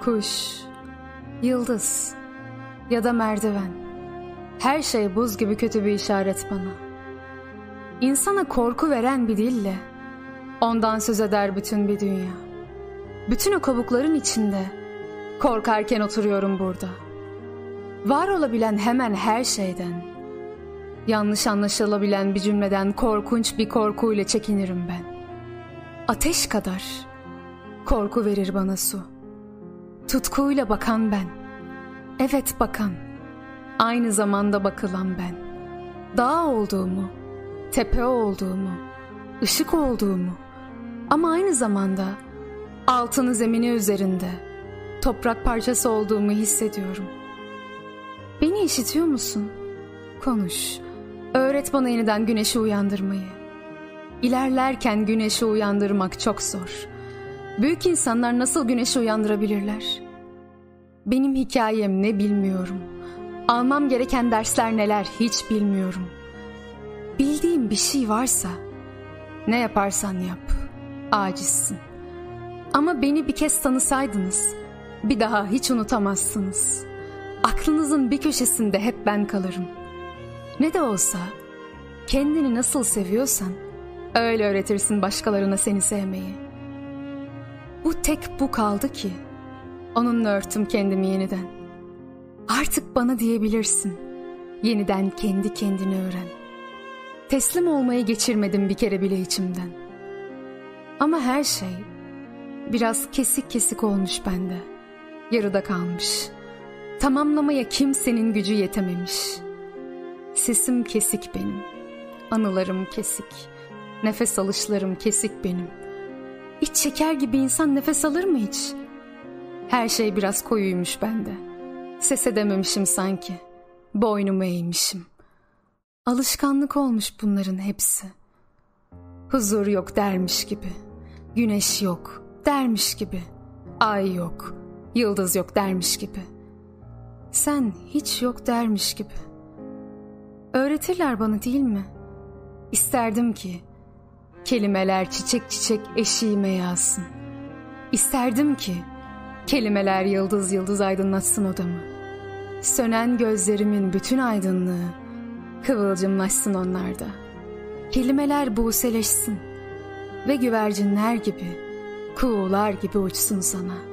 kuş, yıldız ya da merdiven. Her şey buz gibi kötü bir işaret bana. İnsana korku veren bir dille ondan söz eder bütün bir dünya. Bütün o kabukların içinde korkarken oturuyorum burada. Var olabilen hemen her şeyden, yanlış anlaşılabilen bir cümleden korkunç bir korkuyla çekinirim ben. Ateş kadar korku verir bana su. Tutkuyla bakan ben. Evet bakan. Aynı zamanda bakılan ben. Dağ olduğumu, tepe olduğumu, ışık olduğumu ama aynı zamanda altını zemini üzerinde toprak parçası olduğumu hissediyorum. Beni işitiyor musun? Konuş. Öğret bana yeniden güneşi uyandırmayı. İlerlerken güneşi uyandırmak çok zor. Büyük insanlar nasıl güneşi uyandırabilirler? Benim hikayem ne bilmiyorum. Almam gereken dersler neler hiç bilmiyorum. Bildiğim bir şey varsa ne yaparsan yap. Acizsin. Ama beni bir kez tanısaydınız bir daha hiç unutamazsınız. Aklınızın bir köşesinde hep ben kalırım. Ne de olsa kendini nasıl seviyorsan öyle öğretirsin başkalarına seni sevmeyi. Bu tek bu kaldı ki onunla örtüm kendimi yeniden. Artık bana diyebilirsin. Yeniden kendi kendini öğren. Teslim olmayı geçirmedim bir kere bile içimden. Ama her şey biraz kesik kesik olmuş bende. Yarıda kalmış. Tamamlamaya kimsenin gücü yetememiş. Sesim kesik benim. Anılarım kesik. Nefes alışlarım kesik benim. İç şeker gibi insan nefes alır mı hiç? Her şey biraz koyuymuş bende. Ses edememişim sanki. Boynumu eğmişim. Alışkanlık olmuş bunların hepsi. Huzur yok dermiş gibi. Güneş yok dermiş gibi. Ay yok, yıldız yok dermiş gibi. Sen hiç yok dermiş gibi. Öğretirler bana değil mi? İsterdim ki kelimeler çiçek çiçek eşiğime yağsın. İsterdim ki kelimeler yıldız yıldız aydınlatsın odamı. Sönen gözlerimin bütün aydınlığı kıvılcımlaşsın onlarda. Kelimeler buğseleşsin ve güvercinler gibi, kuğular gibi uçsun sana.''